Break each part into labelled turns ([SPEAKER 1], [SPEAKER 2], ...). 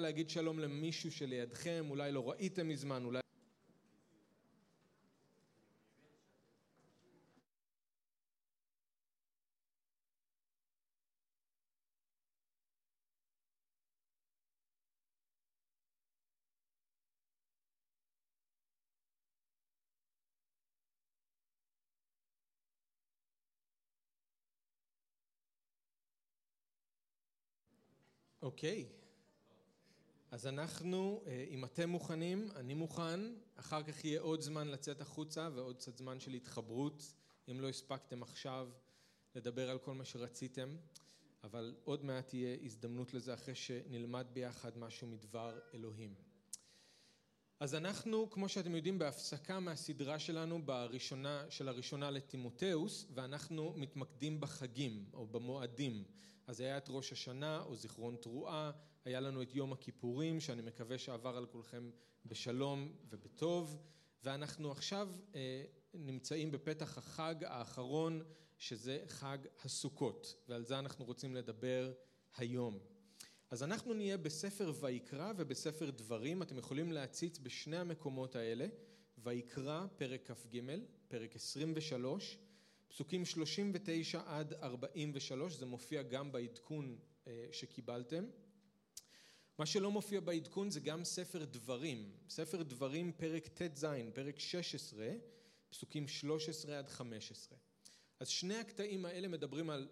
[SPEAKER 1] להגיד שלום למישהו שלידכם, אולי לא ראיתם מזמן, אולי... אוקיי, אז אנחנו, אם אתם מוכנים, אני מוכן, אחר כך יהיה עוד זמן לצאת החוצה ועוד קצת זמן של התחברות, אם לא הספקתם עכשיו לדבר על כל מה שרציתם, אבל עוד מעט תהיה הזדמנות לזה אחרי שנלמד ביחד משהו מדבר אלוהים. אז אנחנו, כמו שאתם יודעים, בהפסקה מהסדרה שלנו בראשונה, של הראשונה לתימותאוס, ואנחנו מתמקדים בחגים או במועדים. אז היה את ראש השנה או זיכרון תרועה, היה לנו את יום הכיפורים, שאני מקווה שעבר על כולכם בשלום ובטוב, ואנחנו עכשיו נמצאים בפתח החג האחרון, שזה חג הסוכות, ועל זה אנחנו רוצים לדבר היום. אז אנחנו נהיה בספר ויקרא ובספר דברים, אתם יכולים להציץ בשני המקומות האלה, ויקרא פרק כ"ג, פרק 23, פסוקים 39 עד 43, זה מופיע גם בעדכון שקיבלתם. מה שלא מופיע בעדכון זה גם ספר דברים, ספר דברים פרק ט"ז, פרק 16, פסוקים 13 עד 15. אז שני הקטעים האלה מדברים על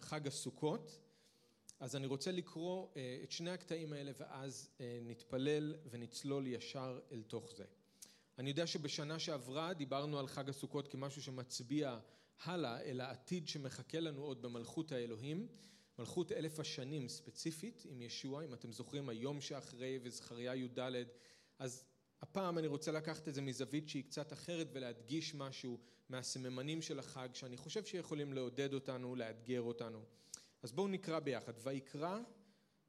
[SPEAKER 1] חג הסוכות, אז אני רוצה לקרוא את שני הקטעים האלה ואז נתפלל ונצלול ישר אל תוך זה. אני יודע שבשנה שעברה דיברנו על חג הסוכות כמשהו שמצביע הלאה אל העתיד שמחכה לנו עוד במלכות האלוהים, מלכות אלף השנים ספציפית עם ישוע, אם אתם זוכרים היום שאחרי וזכריה י"ד, אז הפעם אני רוצה לקחת את זה מזווית שהיא קצת אחרת ולהדגיש משהו מהסממנים של החג שאני חושב שיכולים לעודד אותנו, לאתגר אותנו. אז בואו נקרא ביחד, ויקרא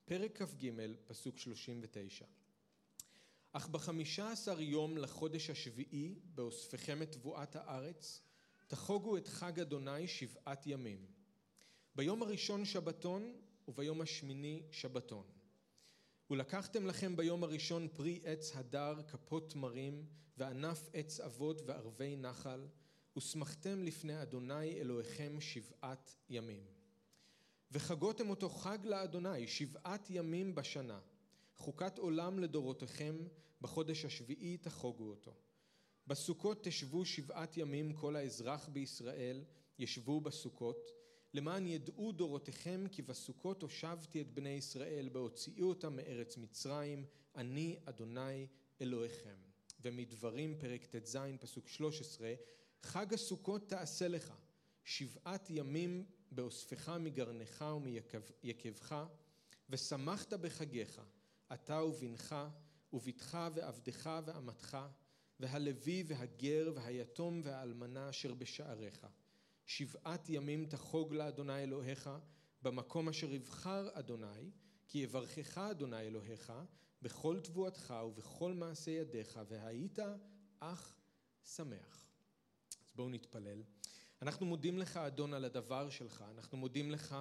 [SPEAKER 1] פרק כ"ג פסוק 39. אך בחמישה עשר יום לחודש השביעי באוספכם את תבואת הארץ תחוגו את חג אדוני שבעת ימים. ביום הראשון שבתון וביום השמיני שבתון. ולקחתם לכם ביום הראשון פרי עץ הדר כפות תמרים וענף עץ אבות וערבי נחל ושמחתם לפני אדוני אלוהיכם שבעת ימים. וחגותם אותו חג לאדוני שבעת ימים בשנה, חוקת עולם לדורותיכם בחודש השביעי תחוגו אותו. בסוכות תשבו שבעת ימים כל האזרח בישראל ישבו בסוכות למען ידעו דורותיכם כי בסוכות הושבתי את בני ישראל בהוציאי אותם מארץ מצרים אני אדוני אלוהיכם. ומדברים פרק ט"ז פסוק 13 חג הסוכות תעשה לך שבעת ימים באוספך מגרנך ומיקבך ושמחת בחגיך אתה ובנך ובתך ועבדך ואמתך והלוי והגר והיתום והאלמנה אשר בשעריך שבעת ימים תחוג לאדוני אלוהיך במקום אשר יבחר אדוני כי יברכך אדוני אלוהיך בכל תבואתך ובכל מעשה ידיך והיית אך שמח. אז בואו נתפלל. אנחנו מודים לך אדון על הדבר שלך, אנחנו מודים לך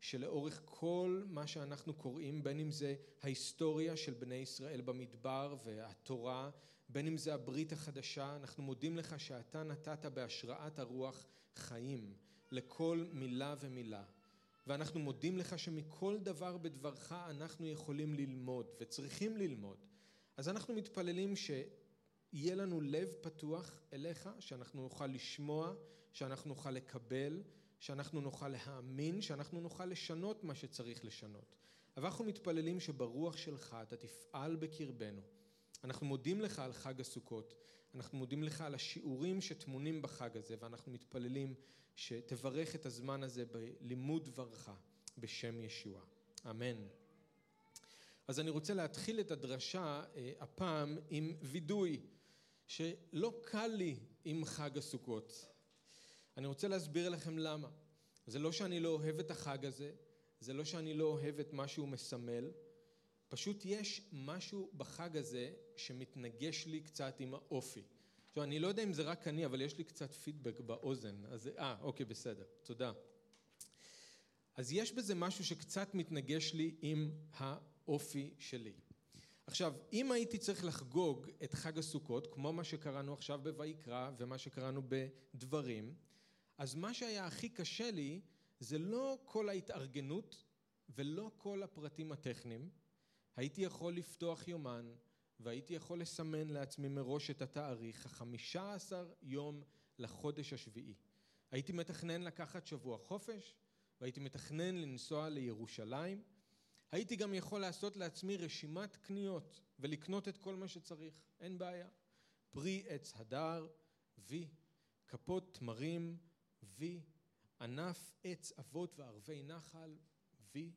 [SPEAKER 1] שלאורך כל מה שאנחנו קוראים בין אם זה ההיסטוריה של בני ישראל במדבר והתורה בין אם זה הברית החדשה אנחנו מודים לך שאתה נתת בהשראת הרוח חיים לכל מילה ומילה. ואנחנו מודים לך שמכל דבר בדברך אנחנו יכולים ללמוד וצריכים ללמוד. אז אנחנו מתפללים שיהיה לנו לב פתוח אליך שאנחנו נוכל לשמוע שאנחנו נוכל לקבל שאנחנו נוכל להאמין שאנחנו נוכל לשנות מה שצריך לשנות. אבל אנחנו מתפללים שברוח שלך אתה תפעל בקרבנו. אנחנו מודים לך על חג הסוכות אנחנו מודים לך על השיעורים שטמונים בחג הזה ואנחנו מתפללים שתברך את הזמן הזה בלימוד דברך בשם ישוע, אמן. אז אני רוצה להתחיל את הדרשה הפעם עם וידוי שלא קל לי עם חג הסוכות. אני רוצה להסביר לכם למה. זה לא שאני לא אוהב את החג הזה זה לא שאני לא אוהב את מה שהוא מסמל פשוט יש משהו בחג הזה שמתנגש לי קצת עם האופי. עכשיו אני לא יודע אם זה רק אני אבל יש לי קצת פידבק באוזן אז אה אוקיי בסדר תודה אז יש בזה משהו שקצת מתנגש לי עם האופי שלי. עכשיו, אם הייתי צריך לחגוג את חג הסוכות, כמו מה שקראנו עכשיו בויקרא ומה שקראנו בדברים, אז מה שהיה הכי קשה לי זה לא כל ההתארגנות ולא כל הפרטים הטכניים. הייתי יכול לפתוח יומן והייתי יכול לסמן לעצמי מראש את התאריך, החמישה עשר יום לחודש השביעי. הייתי מתכנן לקחת שבוע חופש והייתי מתכנן לנסוע לירושלים. הייתי גם יכול לעשות לעצמי רשימת קניות ולקנות את כל מה שצריך, אין בעיה. פרי עץ הדר, וי, כפות תמרים, וי, ענף עץ אבות וערבי נחל, וי.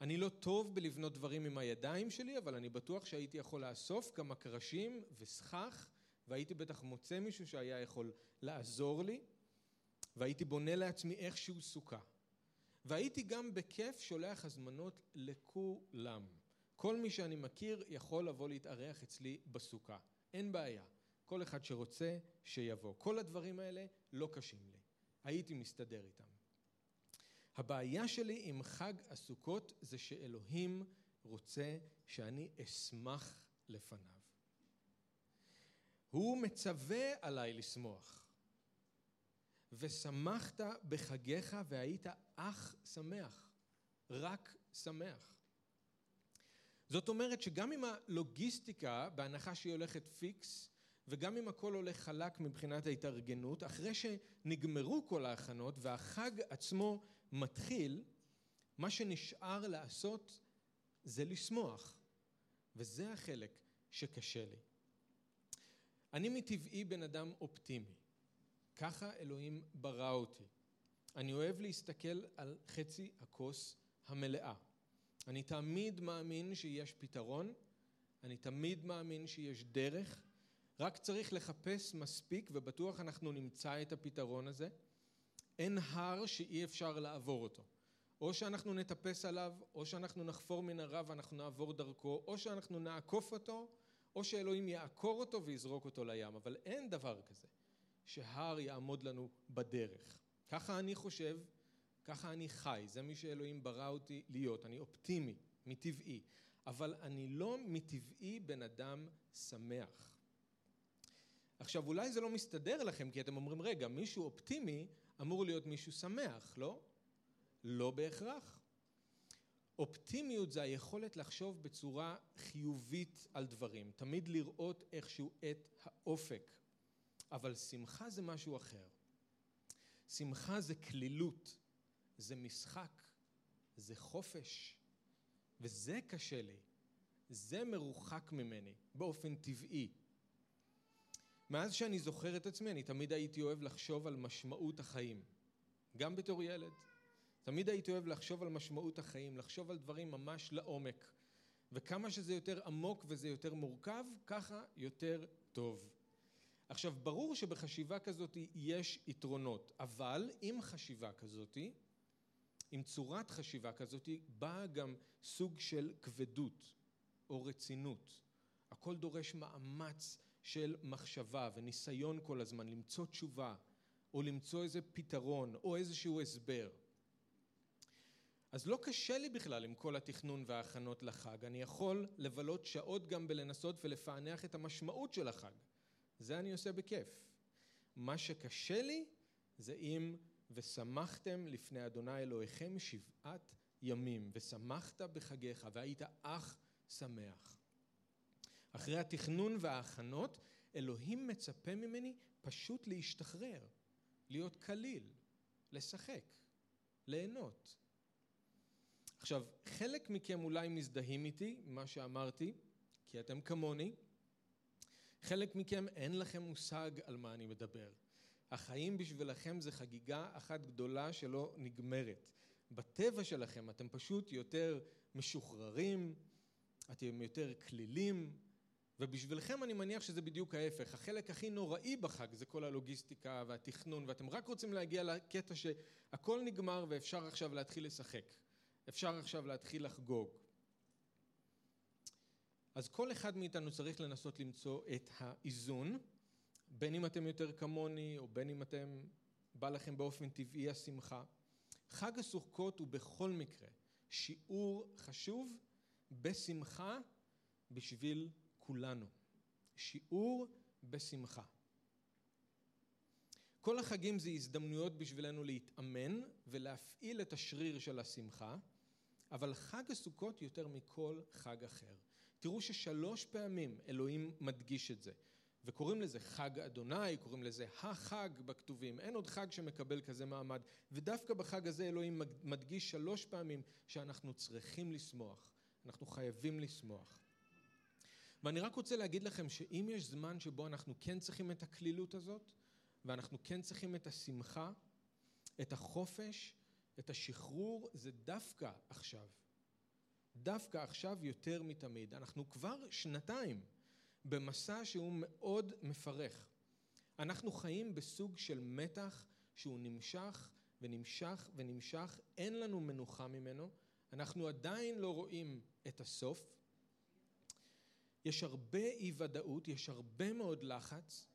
[SPEAKER 1] אני לא טוב בלבנות דברים עם הידיים שלי, אבל אני בטוח שהייתי יכול לאסוף כמה קרשים וסכך, והייתי בטח מוצא מישהו שהיה יכול לעזור לי, והייתי בונה לעצמי איכשהו סוכה. והייתי גם בכיף שולח הזמנות לכולם. כל מי שאני מכיר יכול לבוא להתארח אצלי בסוכה. אין בעיה. כל אחד שרוצה, שיבוא. כל הדברים האלה לא קשים לי. הייתי מסתדר איתם. הבעיה שלי עם חג הסוכות זה שאלוהים רוצה שאני אשמח לפניו. הוא מצווה עליי לשמוח. ושמחת בחגיך והיית אך שמח, רק שמח. זאת אומרת שגם אם הלוגיסטיקה, בהנחה שהיא הולכת פיקס, וגם אם הכל הולך חלק מבחינת ההתארגנות, אחרי שנגמרו כל ההכנות והחג עצמו מתחיל, מה שנשאר לעשות זה לשמוח, וזה החלק שקשה לי. אני מטבעי בן אדם אופטימי, ככה אלוהים ברא אותי. אני אוהב להסתכל על חצי הכוס המלאה. אני תמיד מאמין שיש פתרון, אני תמיד מאמין שיש דרך, רק צריך לחפש מספיק ובטוח אנחנו נמצא את הפתרון הזה. אין הר שאי אפשר לעבור אותו. או שאנחנו נטפס עליו, או שאנחנו נחפור מנהרה ואנחנו נעבור דרכו, או שאנחנו נעקוף אותו, או שאלוהים יעקור אותו ויזרוק אותו לים. אבל אין דבר כזה שהר יעמוד לנו בדרך. ככה אני חושב, ככה אני חי, זה מי שאלוהים ברא אותי להיות. אני אופטימי, מטבעי, אבל אני לא מטבעי בן אדם שמח. עכשיו אולי זה לא מסתדר לכם כי אתם אומרים רגע מישהו אופטימי אמור להיות מישהו שמח לא? לא בהכרח. אופטימיות זה היכולת לחשוב בצורה חיובית על דברים תמיד לראות איכשהו את האופק אבל שמחה זה משהו אחר שמחה זה כלילות זה משחק זה חופש וזה קשה לי זה מרוחק ממני באופן טבעי מאז שאני זוכר את עצמי אני תמיד הייתי אוהב לחשוב על משמעות החיים. גם בתור ילד. תמיד הייתי אוהב לחשוב על משמעות החיים לחשוב על דברים ממש לעומק. וכמה שזה יותר עמוק וזה יותר מורכב ככה יותר טוב. עכשיו ברור שבחשיבה כזאת יש יתרונות אבל עם חשיבה כזאת עם צורת חשיבה כזאת באה גם סוג של כבדות או רצינות. הכל דורש מאמץ של מחשבה וניסיון כל הזמן למצוא תשובה או למצוא איזה פתרון או איזשהו הסבר. אז לא קשה לי בכלל עם כל התכנון וההכנות לחג, אני יכול לבלות שעות גם בלנסות ולפענח את המשמעות של החג. זה אני עושה בכיף. מה שקשה לי זה אם ושמחתם לפני אדוני אלוהיכם שבעת ימים ושמחת בחגיך והיית אך שמח. אחרי התכנון וההכנות, אלוהים מצפה ממני פשוט להשתחרר, להיות קליל, לשחק, ליהנות. עכשיו, חלק מכם אולי מזדהים איתי, מה שאמרתי, כי אתם כמוני. חלק מכם אין לכם מושג על מה אני מדבר. החיים בשבילכם זה חגיגה אחת גדולה שלא נגמרת. בטבע שלכם אתם פשוט יותר משוחררים, אתם יותר כלילים, ובשבילכם אני מניח שזה בדיוק ההפך. החלק הכי נוראי בחג זה כל הלוגיסטיקה והתכנון, ואתם רק רוצים להגיע לקטע שהכל נגמר ואפשר עכשיו להתחיל לשחק. אפשר עכשיו להתחיל לחגוג. אז כל אחד מאיתנו צריך לנסות למצוא את האיזון, בין אם אתם יותר כמוני, או בין אם אתם, בא לכם באופן טבעי השמחה. חג הסוכות הוא בכל מקרה שיעור חשוב בשמחה בשביל כולנו. שיעור בשמחה. כל החגים זה הזדמנויות בשבילנו להתאמן ולהפעיל את השריר של השמחה, אבל חג הסוכות יותר מכל חג אחר. תראו ששלוש פעמים אלוהים מדגיש את זה, וקוראים לזה חג אדוני, קוראים לזה החג בכתובים, אין עוד חג שמקבל כזה מעמד, ודווקא בחג הזה אלוהים מדגיש שלוש פעמים שאנחנו צריכים לשמוח, אנחנו חייבים לשמוח. ואני רק רוצה להגיד לכם שאם יש זמן שבו אנחנו כן צריכים את הקלילות הזאת, ואנחנו כן צריכים את השמחה, את החופש, את השחרור, זה דווקא עכשיו. דווקא עכשיו יותר מתמיד. אנחנו כבר שנתיים במסע שהוא מאוד מפרך. אנחנו חיים בסוג של מתח שהוא נמשך ונמשך ונמשך, אין לנו מנוחה ממנו, אנחנו עדיין לא רואים את הסוף. יש הרבה אי ודאות, יש הרבה מאוד לחץ,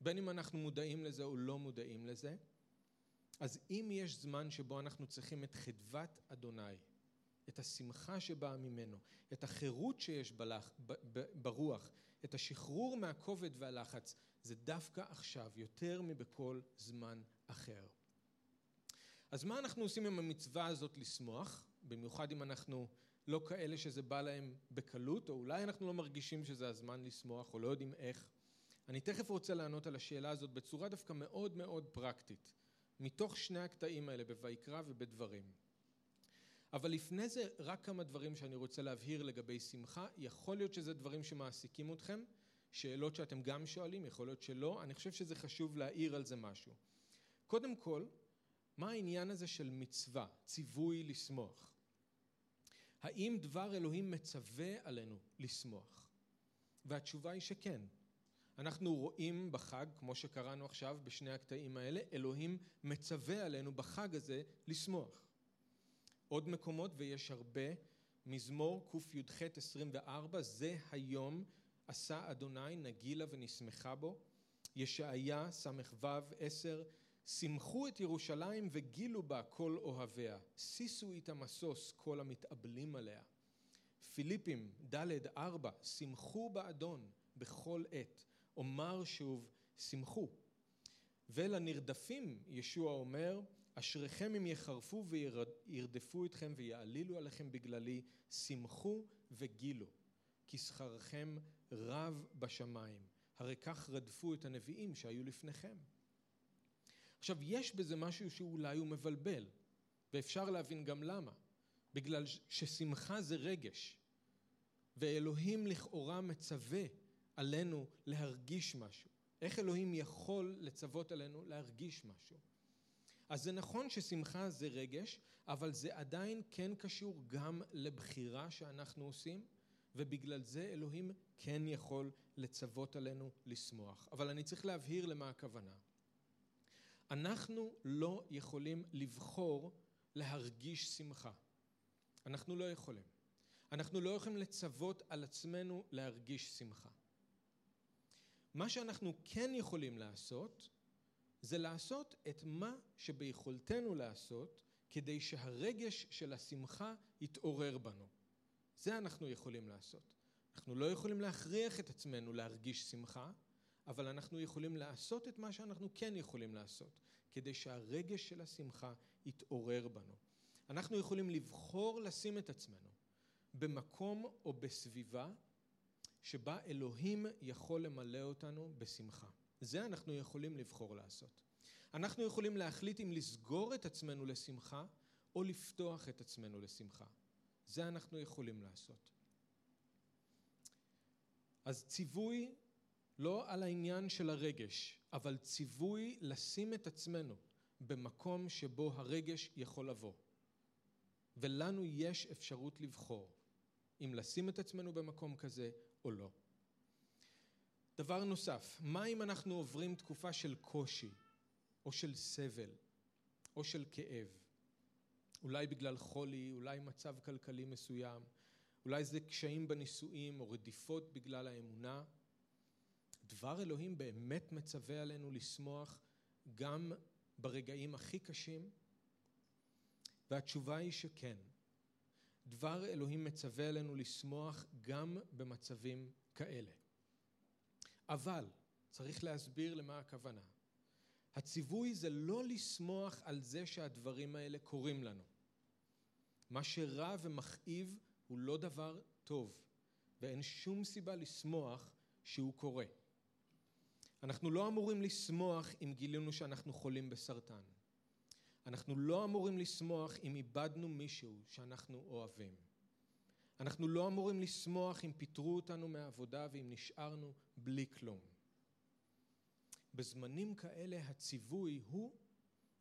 [SPEAKER 1] בין אם אנחנו מודעים לזה או לא מודעים לזה. אז אם יש זמן שבו אנחנו צריכים את חדוות אדוני, את השמחה שבאה ממנו, את החירות שיש בלח, ב, ב, ברוח, את השחרור מהכובד והלחץ, זה דווקא עכשיו, יותר מבכל זמן אחר. אז מה אנחנו עושים עם המצווה הזאת לשמוח, במיוחד אם אנחנו לא כאלה שזה בא להם בקלות, או אולי אנחנו לא מרגישים שזה הזמן לשמוח, או לא יודעים איך. אני תכף רוצה לענות על השאלה הזאת בצורה דווקא מאוד מאוד פרקטית, מתוך שני הקטעים האלה, בויקרא ובדברים. אבל לפני זה רק כמה דברים שאני רוצה להבהיר לגבי שמחה, יכול להיות שזה דברים שמעסיקים אתכם, שאלות שאתם גם שואלים, יכול להיות שלא, אני חושב שזה חשוב להעיר על זה משהו. קודם כל, מה העניין הזה של מצווה, ציווי לשמוח? האם דבר אלוהים מצווה עלינו לשמוח? והתשובה היא שכן. אנחנו רואים בחג, כמו שקראנו עכשיו בשני הקטעים האלה, אלוהים מצווה עלינו בחג הזה לשמוח. עוד מקומות ויש הרבה, מזמור קי"ח 24, זה היום עשה אדוני נגילה ונשמחה בו, ישעיה ס"ו 10, שמחו את ירושלים וגילו בה כל אוהביה, שישו איתה משוש כל המתאבלים עליה. פיליפים ד' 4, שמחו באדון בכל עת, אומר שוב שמחו. ולנרדפים ישוע אומר אשריכם אם יחרפו וירדפו אתכם ויעלילו עליכם בגללי שמחו וגילו כי שכרכם רב בשמיים הרי כך רדפו את הנביאים שהיו לפניכם. עכשיו יש בזה משהו שאולי הוא מבלבל ואפשר להבין גם למה בגלל ששמחה זה רגש ואלוהים לכאורה מצווה עלינו להרגיש משהו איך אלוהים יכול לצוות עלינו להרגיש משהו אז זה נכון ששמחה זה רגש, אבל זה עדיין כן קשור גם לבחירה שאנחנו עושים, ובגלל זה אלוהים כן יכול לצוות עלינו לשמוח. אבל אני צריך להבהיר למה הכוונה. אנחנו לא יכולים לבחור להרגיש שמחה. אנחנו לא יכולים. אנחנו לא יכולים לצוות על עצמנו להרגיש שמחה. מה שאנחנו כן יכולים לעשות זה לעשות את מה שביכולתנו לעשות כדי שהרגש של השמחה יתעורר בנו. זה אנחנו יכולים לעשות. אנחנו לא יכולים להכריח את עצמנו להרגיש שמחה, אבל אנחנו יכולים לעשות את מה שאנחנו כן יכולים לעשות, כדי שהרגש של השמחה יתעורר בנו. אנחנו יכולים לבחור לשים את עצמנו במקום או בסביבה שבה אלוהים יכול למלא אותנו בשמחה. זה אנחנו יכולים לבחור לעשות. אנחנו יכולים להחליט אם לסגור את עצמנו לשמחה או לפתוח את עצמנו לשמחה. זה אנחנו יכולים לעשות. אז ציווי לא על העניין של הרגש, אבל ציווי לשים את עצמנו במקום שבו הרגש יכול לבוא. ולנו יש אפשרות לבחור אם לשים את עצמנו במקום כזה או לא. דבר נוסף, מה אם אנחנו עוברים תקופה של קושי, או של סבל, או של כאב? אולי בגלל חולי, אולי מצב כלכלי מסוים, אולי זה קשיים בנישואים או רדיפות בגלל האמונה. דבר אלוהים באמת מצווה עלינו לשמוח גם ברגעים הכי קשים? והתשובה היא שכן. דבר אלוהים מצווה עלינו לשמוח גם במצבים כאלה. אבל צריך להסביר למה הכוונה. הציווי זה לא לשמוח על זה שהדברים האלה קורים לנו. מה שרע ומכאיב הוא לא דבר טוב, ואין שום סיבה לשמוח שהוא קורה. אנחנו לא אמורים לשמוח אם גילינו שאנחנו חולים בסרטן. אנחנו לא אמורים לשמוח אם איבדנו מישהו שאנחנו אוהבים. אנחנו לא אמורים לשמוח אם פיטרו אותנו מהעבודה ואם נשארנו בלי כלום. בזמנים כאלה הציווי הוא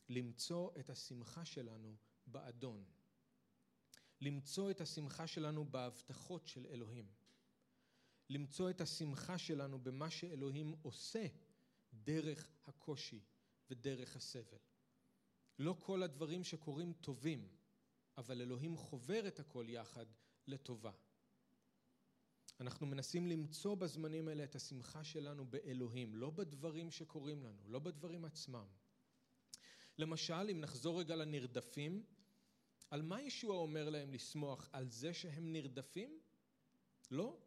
[SPEAKER 1] למצוא את השמחה שלנו באדון. למצוא את השמחה שלנו בהבטחות של אלוהים. למצוא את השמחה שלנו במה שאלוהים עושה דרך הקושי ודרך הסבל. לא כל הדברים שקורים טובים, אבל אלוהים חובר את הכל יחד לטובה. אנחנו מנסים למצוא בזמנים האלה את השמחה שלנו באלוהים, לא בדברים שקורים לנו, לא בדברים עצמם. למשל, אם נחזור רגע לנרדפים, על מה ישוע אומר להם לשמוח? על זה שהם נרדפים? לא.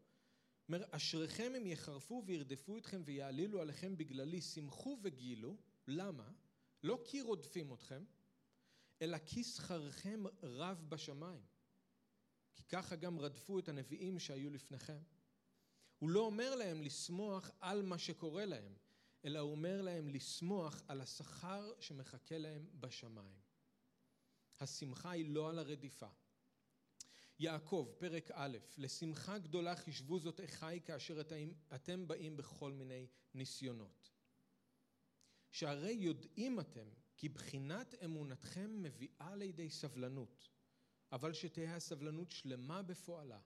[SPEAKER 1] אומר, אשריכם הם יחרפו וירדפו אתכם ויעלילו עליכם בגללי, שמחו וגילו. למה? לא כי רודפים אתכם, אלא כי שכרכם רב בשמיים. כי ככה גם רדפו את הנביאים שהיו לפניכם. הוא לא אומר להם לשמוח על מה שקורה להם, אלא הוא אומר להם לשמוח על השכר שמחכה להם בשמיים. השמחה היא לא על הרדיפה. יעקב, פרק א', לשמחה גדולה חישבו זאת אחי כאשר אתם באים בכל מיני ניסיונות. שהרי יודעים אתם כי בחינת אמונתכם מביאה לידי סבלנות, אבל שתהא הסבלנות שלמה בפועלה.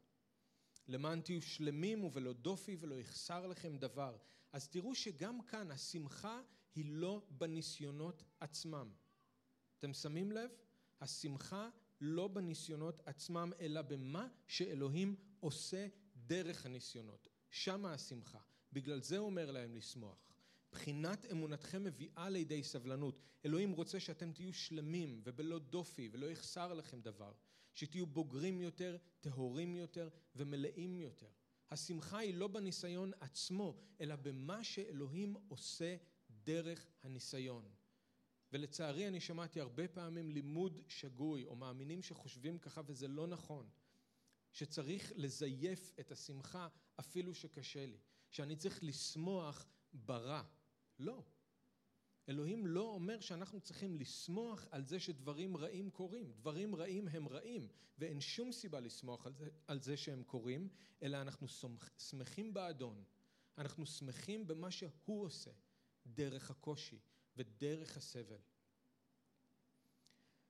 [SPEAKER 1] למען תהיו שלמים ובלא דופי ולא יחסר לכם דבר. אז תראו שגם כאן השמחה היא לא בניסיונות עצמם. אתם שמים לב? השמחה לא בניסיונות עצמם, אלא במה שאלוהים עושה דרך הניסיונות. שמה השמחה. בגלל זה אומר להם לשמוח. בחינת אמונתכם מביאה לידי סבלנות. אלוהים רוצה שאתם תהיו שלמים ובלא דופי ולא יחסר לכם דבר. שתהיו בוגרים יותר, טהורים יותר ומלאים יותר. השמחה היא לא בניסיון עצמו, אלא במה שאלוהים עושה דרך הניסיון. ולצערי אני שמעתי הרבה פעמים לימוד שגוי, או מאמינים שחושבים ככה וזה לא נכון. שצריך לזייף את השמחה אפילו שקשה לי. שאני צריך לשמוח ברע. לא. אלוהים לא אומר שאנחנו צריכים לשמוח על זה שדברים רעים קורים. דברים רעים הם רעים, ואין שום סיבה לשמוח על זה, על זה שהם קורים, אלא אנחנו שמחים באדון. אנחנו שמחים במה שהוא עושה, דרך הקושי ודרך הסבל.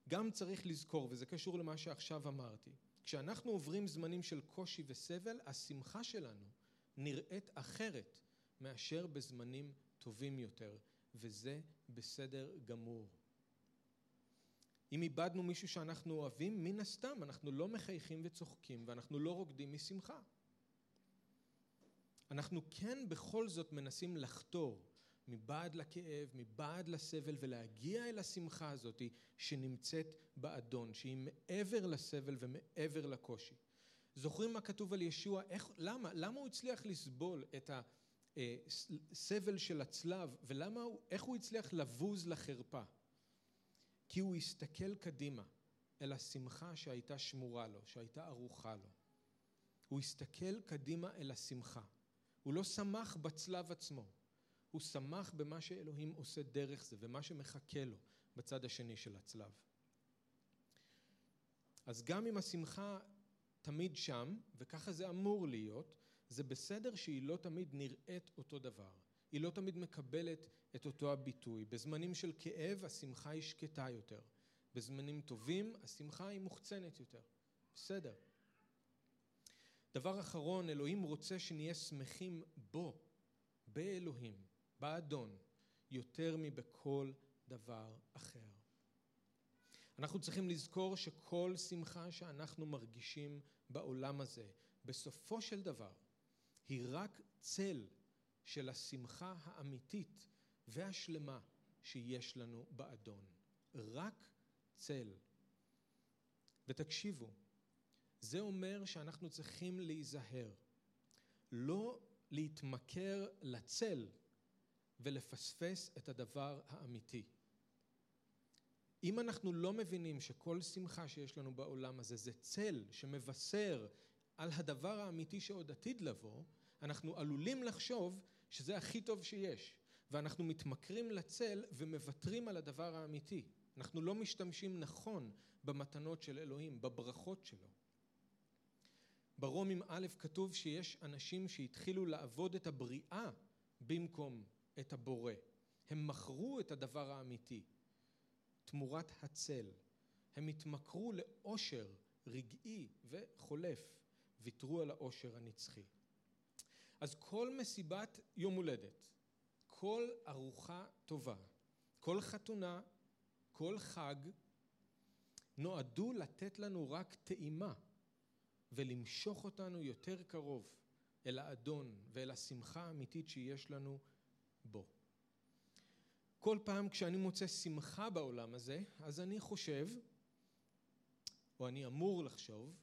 [SPEAKER 1] גם צריך לזכור, וזה קשור למה שעכשיו אמרתי, כשאנחנו עוברים זמנים של קושי וסבל, השמחה שלנו נראית אחרת מאשר בזמנים טובים יותר, וזה בסדר גמור. אם איבדנו מישהו שאנחנו אוהבים, מן הסתם אנחנו לא מחייכים וצוחקים ואנחנו לא רוקדים משמחה. אנחנו כן בכל זאת מנסים לחתור מבעד לכאב, מבעד לסבל ולהגיע אל השמחה הזאת שנמצאת באדון, שהיא מעבר לסבל ומעבר לקושי. זוכרים מה כתוב על ישוע? איך, למה? למה הוא הצליח לסבול את ה... אה, של הצלב, ולמה איך הוא הצליח לבוז לחרפה? כי הוא הסתכל קדימה אל השמחה שהייתה שמורה לו, שהייתה ערוכה לו. הוא הסתכל קדימה אל השמחה. הוא לא שמח בצלב עצמו, הוא שמח במה שאלוהים עושה דרך זה ומה שמחכה לו בצד השני של הצלב. אז גם אם השמחה תמיד שם, וככה זה אמור להיות, זה בסדר שהיא לא תמיד נראית אותו דבר. היא לא תמיד מקבלת את אותו הביטוי. בזמנים של כאב השמחה היא שקטה יותר. בזמנים טובים השמחה היא מוחצנת יותר. בסדר. דבר אחרון, אלוהים רוצה שנהיה שמחים בו, באלוהים, באדון, יותר מבכל דבר אחר. אנחנו צריכים לזכור שכל שמחה שאנחנו מרגישים בעולם הזה, בסופו של דבר, היא רק צל של השמחה האמיתית והשלמה שיש לנו באדון. רק צל. ותקשיבו, זה אומר שאנחנו צריכים להיזהר, לא להתמכר לצל ולפספס את הדבר האמיתי. אם אנחנו לא מבינים שכל שמחה שיש לנו בעולם הזה זה צל שמבשר על הדבר האמיתי שעוד עתיד לבוא, אנחנו עלולים לחשוב שזה הכי טוב שיש, ואנחנו מתמכרים לצל ומוותרים על הדבר האמיתי. אנחנו לא משתמשים נכון במתנות של אלוהים, בברכות שלו. ברומים א' כתוב שיש אנשים שהתחילו לעבוד את הבריאה במקום את הבורא. הם מכרו את הדבר האמיתי, תמורת הצל. הם התמכרו לאושר רגעי וחולף, ויתרו על האושר הנצחי. אז כל מסיבת יום הולדת, כל ארוחה טובה, כל חתונה, כל חג, נועדו לתת לנו רק טעימה ולמשוך אותנו יותר קרוב אל האדון ואל השמחה האמיתית שיש לנו בו. כל פעם כשאני מוצא שמחה בעולם הזה, אז אני חושב, או אני אמור לחשוב,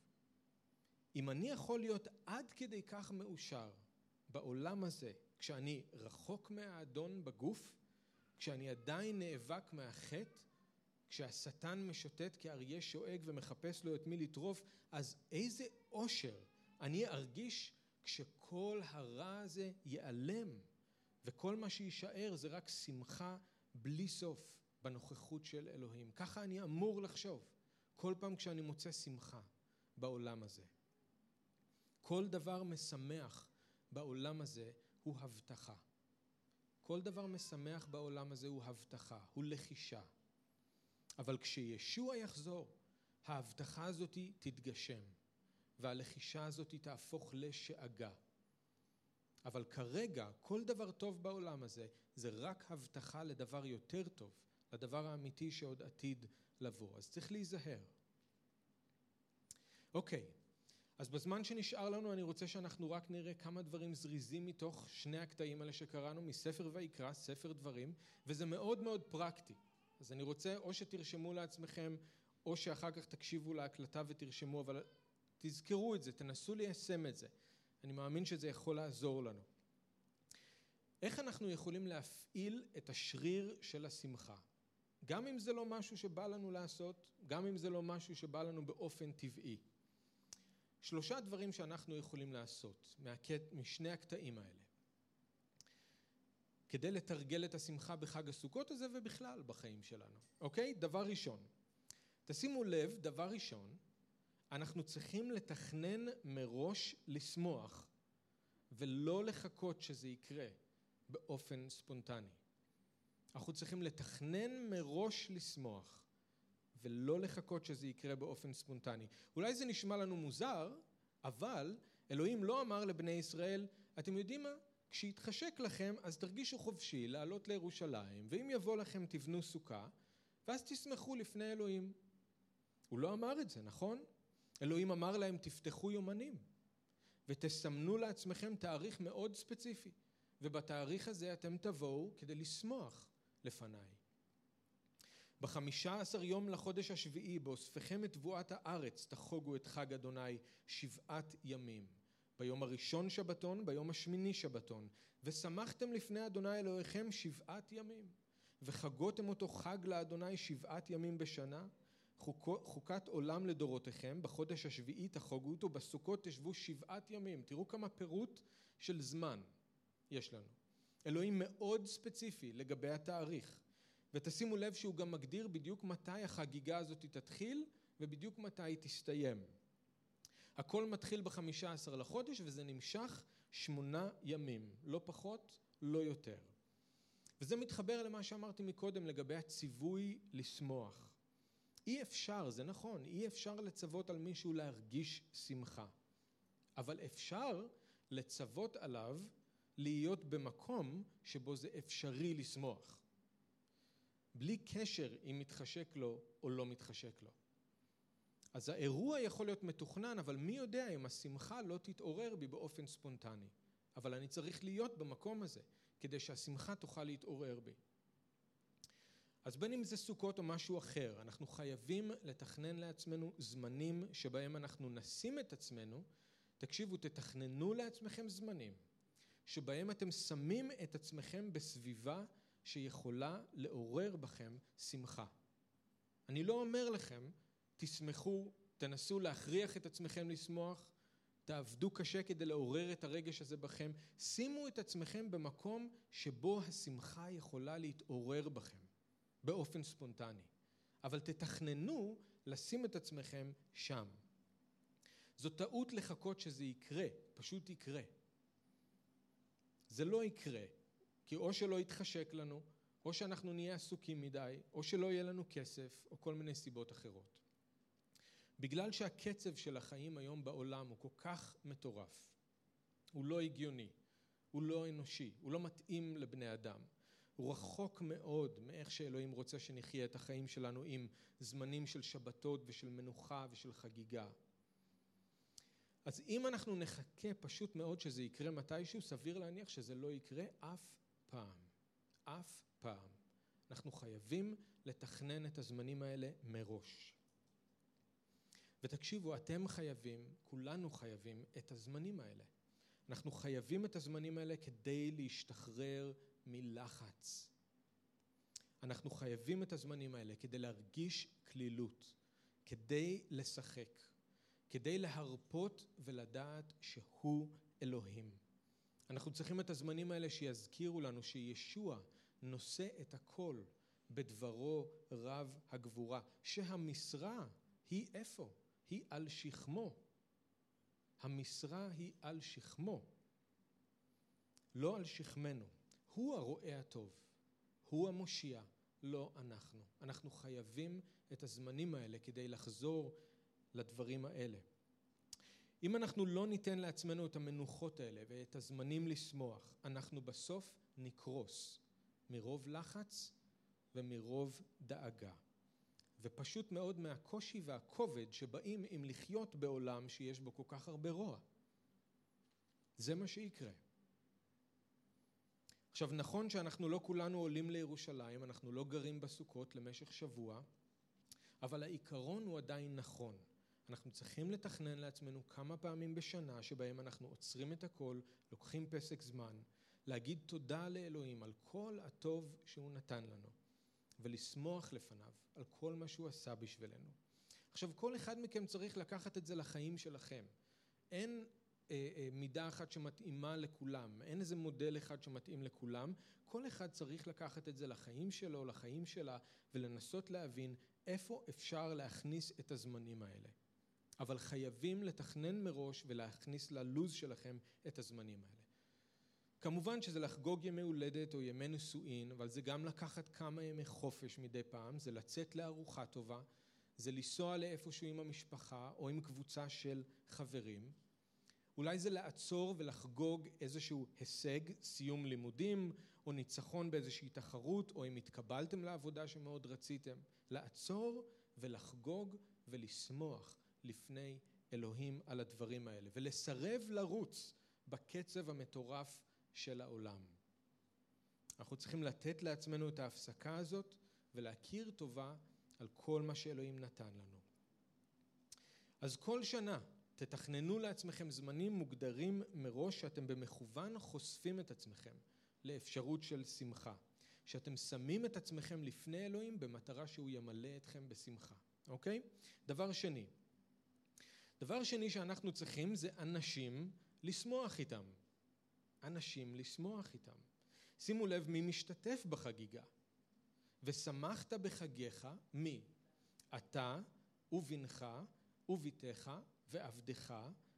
[SPEAKER 1] אם אני יכול להיות עד כדי כך מאושר בעולם הזה, כשאני רחוק מהאדון בגוף, כשאני עדיין נאבק מהחטא, כשהשטן משוטט כאריה שואג ומחפש לו את מי לטרוף, אז איזה אושר אני ארגיש כשכל הרע הזה ייעלם, וכל מה שיישאר זה רק שמחה בלי סוף בנוכחות של אלוהים. ככה אני אמור לחשוב כל פעם כשאני מוצא שמחה בעולם הזה. כל דבר משמח בעולם הזה הוא הבטחה. כל דבר משמח בעולם הזה הוא הבטחה, הוא לחישה. אבל כשישוע יחזור, ההבטחה הזאת תתגשם, והלחישה הזאת תהפוך לשאגה. אבל כרגע כל דבר טוב בעולם הזה זה רק הבטחה לדבר יותר טוב, לדבר האמיתי שעוד עתיד לבוא. אז צריך להיזהר. אוקיי, אז בזמן שנשאר לנו אני רוצה שאנחנו רק נראה כמה דברים זריזים מתוך שני הקטעים האלה שקראנו מספר ויקרא, ספר דברים, וזה מאוד מאוד פרקטי. אז אני רוצה או שתרשמו לעצמכם או שאחר כך תקשיבו להקלטה ותרשמו, אבל תזכרו את זה, תנסו ליישם את זה. אני מאמין שזה יכול לעזור לנו. איך אנחנו יכולים להפעיל את השריר של השמחה? גם אם זה לא משהו שבא לנו לעשות, גם אם זה לא משהו שבא לנו באופן טבעי. שלושה דברים שאנחנו יכולים לעשות מהקט, משני הקטעים האלה. כדי לתרגל את השמחה בחג הסוכות הזה ובכלל בחיים שלנו, אוקיי? דבר ראשון, תשימו לב, דבר ראשון, אנחנו צריכים לתכנן מראש לשמוח ולא לחכות שזה יקרה באופן ספונטני. אנחנו צריכים לתכנן מראש לשמוח ולא לחכות שזה יקרה באופן ספונטני. אולי זה נשמע לנו מוזר, אבל אלוהים לא אמר לבני ישראל, אתם יודעים מה? כשיתחשק לכם אז תרגישו חופשי לעלות לירושלים ואם יבוא לכם תבנו סוכה ואז תשמחו לפני אלוהים. הוא לא אמר את זה, נכון? אלוהים אמר להם תפתחו יומנים ותסמנו לעצמכם תאריך מאוד ספציפי ובתאריך הזה אתם תבואו כדי לשמוח לפניי. בחמישה עשר יום לחודש השביעי באוספכם את תבואת הארץ תחוגו את חג אדוני שבעת ימים ביום הראשון שבתון ביום השמיני שבתון ושמחתם לפני אדוני אלוהיכם שבעת ימים וחגותם אותו חג לאדוני שבעת ימים בשנה חוקת עולם לדורותיכם, בחודש השביעי תחוגו אותו, בסוכות תשבו שבעת ימים. תראו כמה פירוט של זמן יש לנו. אלוהים מאוד ספציפי לגבי התאריך. ותשימו לב שהוא גם מגדיר בדיוק מתי החגיגה הזאת תתחיל ובדיוק מתי היא תסתיים. הכל מתחיל בחמישה עשר לחודש וזה נמשך שמונה ימים, לא פחות, לא יותר. וזה מתחבר למה שאמרתי מקודם לגבי הציווי לשמוח. אי אפשר, זה נכון, אי אפשר לצוות על מישהו להרגיש שמחה, אבל אפשר לצוות עליו להיות במקום שבו זה אפשרי לשמוח, בלי קשר אם מתחשק לו או לא מתחשק לו. אז האירוע יכול להיות מתוכנן, אבל מי יודע אם השמחה לא תתעורר בי באופן ספונטני. אבל אני צריך להיות במקום הזה, כדי שהשמחה תוכל להתעורר בי. אז בין אם זה סוכות או משהו אחר, אנחנו חייבים לתכנן לעצמנו זמנים שבהם אנחנו נשים את עצמנו, תקשיבו, תתכננו לעצמכם זמנים שבהם אתם שמים את עצמכם בסביבה שיכולה לעורר בכם שמחה. אני לא אומר לכם, תשמחו, תנסו להכריח את עצמכם לשמוח, תעבדו קשה כדי לעורר את הרגש הזה בכם, שימו את עצמכם במקום שבו השמחה יכולה להתעורר בכם באופן ספונטני, אבל תתכננו לשים את עצמכם שם. זו טעות לחכות שזה יקרה, פשוט יקרה. זה לא יקרה, כי או שלא יתחשק לנו, או שאנחנו נהיה עסוקים מדי, או שלא יהיה לנו כסף, או כל מיני סיבות אחרות. בגלל שהקצב של החיים היום בעולם הוא כל כך מטורף, הוא לא הגיוני, הוא לא אנושי, הוא לא מתאים לבני אדם. הוא רחוק מאוד מאיך שאלוהים רוצה שנחיה את החיים שלנו עם זמנים של שבתות ושל מנוחה ושל חגיגה. אז אם אנחנו נחכה פשוט מאוד שזה יקרה מתישהו, סביר להניח שזה לא יקרה אף פעם. אף פעם. אנחנו חייבים לתכנן את הזמנים האלה מראש. ותקשיבו, אתם חייבים, כולנו חייבים, את הזמנים האלה. אנחנו חייבים את הזמנים האלה כדי להשתחרר מלחץ. אנחנו חייבים את הזמנים האלה כדי להרגיש כלילות, כדי לשחק, כדי להרפות ולדעת שהוא אלוהים. אנחנו צריכים את הזמנים האלה שיזכירו לנו שישוע נושא את הכל בדברו רב הגבורה, שהמשרה היא איפה? היא על שכמו. המשרה היא על שכמו, לא על שכמנו. הוא הרועה הטוב, הוא המושיע, לא אנחנו. אנחנו חייבים את הזמנים האלה כדי לחזור לדברים האלה. אם אנחנו לא ניתן לעצמנו את המנוחות האלה ואת הזמנים לשמוח, אנחנו בסוף נקרוס מרוב לחץ ומרוב דאגה. ופשוט מאוד מהקושי והכובד שבאים עם לחיות בעולם שיש בו כל כך הרבה רוע. זה מה שיקרה. עכשיו נכון שאנחנו לא כולנו עולים לירושלים, אנחנו לא גרים בסוכות למשך שבוע, אבל העיקרון הוא עדיין נכון. אנחנו צריכים לתכנן לעצמנו כמה פעמים בשנה שבהם אנחנו עוצרים את הכל, לוקחים פסק זמן, להגיד תודה לאלוהים על כל הטוב שהוא נתן לנו, ולשמוח לפניו על כל מה שהוא עשה בשבילנו. עכשיו כל אחד מכם צריך לקחת את זה לחיים שלכם. אין מידה אחת שמתאימה לכולם, אין איזה מודל אחד שמתאים לכולם, כל אחד צריך לקחת את זה לחיים שלו, לחיים שלה, ולנסות להבין איפה אפשר להכניס את הזמנים האלה. אבל חייבים לתכנן מראש ולהכניס ללוז שלכם את הזמנים האלה. כמובן שזה לחגוג ימי הולדת או ימי נישואין, אבל זה גם לקחת כמה ימי חופש מדי פעם, זה לצאת לארוחה טובה, זה לנסוע לאיפשהו עם המשפחה או עם קבוצה של חברים. אולי זה לעצור ולחגוג איזשהו הישג, סיום לימודים, או ניצחון באיזושהי תחרות, או אם התקבלתם לעבודה שמאוד רציתם. לעצור ולחגוג ולשמוח לפני אלוהים על הדברים האלה, ולסרב לרוץ בקצב המטורף של העולם. אנחנו צריכים לתת לעצמנו את ההפסקה הזאת ולהכיר טובה על כל מה שאלוהים נתן לנו. אז כל שנה תתכננו לעצמכם זמנים מוגדרים מראש שאתם במכוון חושפים את עצמכם לאפשרות של שמחה. שאתם שמים את עצמכם לפני אלוהים במטרה שהוא ימלא אתכם בשמחה, אוקיי? דבר שני, דבר שני שאנחנו צריכים זה אנשים לשמוח איתם. אנשים לשמוח איתם. שימו לב מי משתתף בחגיגה. ושמחת בחגיך מי? אתה ובנך ובתך ועבדך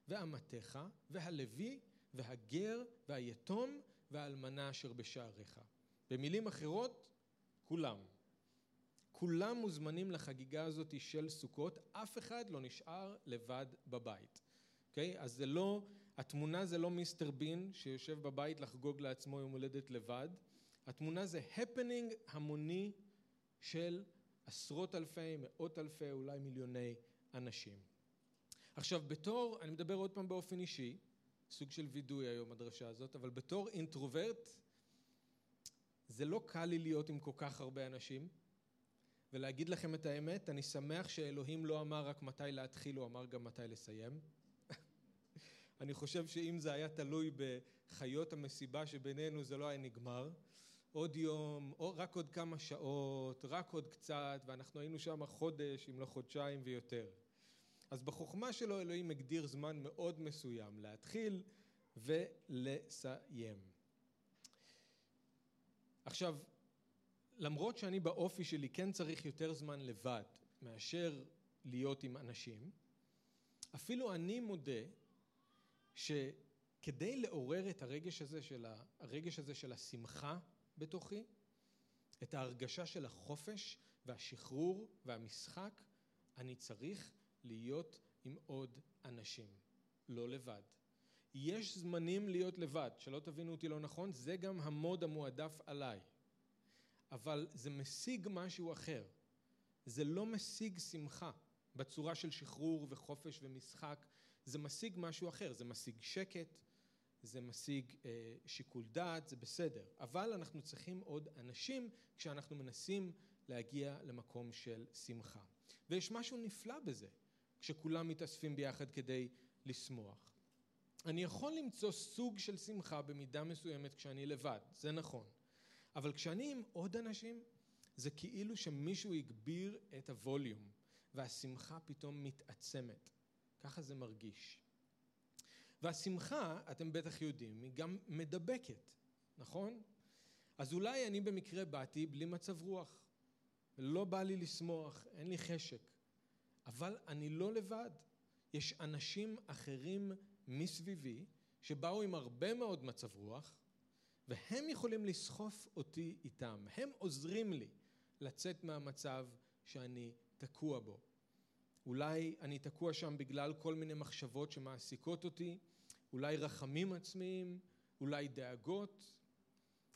[SPEAKER 1] ואמתך והלוי והגר והיתום והאלמנה אשר בשעריך. במילים אחרות, כולם. כולם מוזמנים לחגיגה הזאת של סוכות, אף אחד לא נשאר לבד בבית. אוקיי? Okay? אז זה לא, התמונה זה לא מיסטר בין שיושב בבית לחגוג לעצמו יום הולדת לבד, התמונה זה הפנינג המוני של עשרות אלפי, מאות אלפי, אולי מיליוני אנשים. עכשיו בתור, אני מדבר עוד פעם באופן אישי, סוג של וידוי היום הדרשה הזאת, אבל בתור אינטרוברט זה לא קל לי להיות עם כל כך הרבה אנשים, ולהגיד לכם את האמת, אני שמח שאלוהים לא אמר רק מתי להתחיל, הוא אמר גם מתי לסיים. אני חושב שאם זה היה תלוי בחיות המסיבה שבינינו זה לא היה נגמר. עוד יום, או רק עוד כמה שעות, רק עוד קצת, ואנחנו היינו שם חודש, אם לא חודשיים ויותר. אז בחוכמה שלו אלוהים הגדיר זמן מאוד מסוים להתחיל ולסיים. עכשיו, למרות שאני באופי שלי כן צריך יותר זמן לבד מאשר להיות עם אנשים, אפילו אני מודה שכדי לעורר את הרגש הזה של, הרגש הזה של השמחה בתוכי, את ההרגשה של החופש והשחרור והמשחק, אני צריך להיות עם עוד אנשים, לא לבד. יש זמנים להיות לבד, שלא תבינו אותי לא נכון, זה גם המוד המועדף עליי. אבל זה משיג משהו אחר. זה לא משיג שמחה בצורה של שחרור וחופש ומשחק, זה משיג משהו אחר, זה משיג שקט, זה משיג אה, שיקול דעת, זה בסדר, אבל אנחנו צריכים עוד אנשים כשאנחנו מנסים להגיע למקום של שמחה. ויש משהו נפלא בזה, כשכולם מתאספים ביחד כדי לשמוח. אני יכול למצוא סוג של שמחה במידה מסוימת כשאני לבד, זה נכון. אבל כשאני עם עוד אנשים, זה כאילו שמישהו הגביר את הווליום, והשמחה פתאום מתעצמת. ככה זה מרגיש. והשמחה, אתם בטח יודעים, היא גם מדבקת, נכון? אז אולי אני במקרה באתי בלי מצב רוח, ולא בא לי לשמוח, אין לי חשק, אבל אני לא לבד. יש אנשים אחרים מסביבי שבאו עם הרבה מאוד מצב רוח, והם יכולים לסחוף אותי איתם. הם עוזרים לי לצאת מהמצב שאני תקוע בו. אולי אני תקוע שם בגלל כל מיני מחשבות שמעסיקות אותי, אולי רחמים עצמיים, אולי דאגות,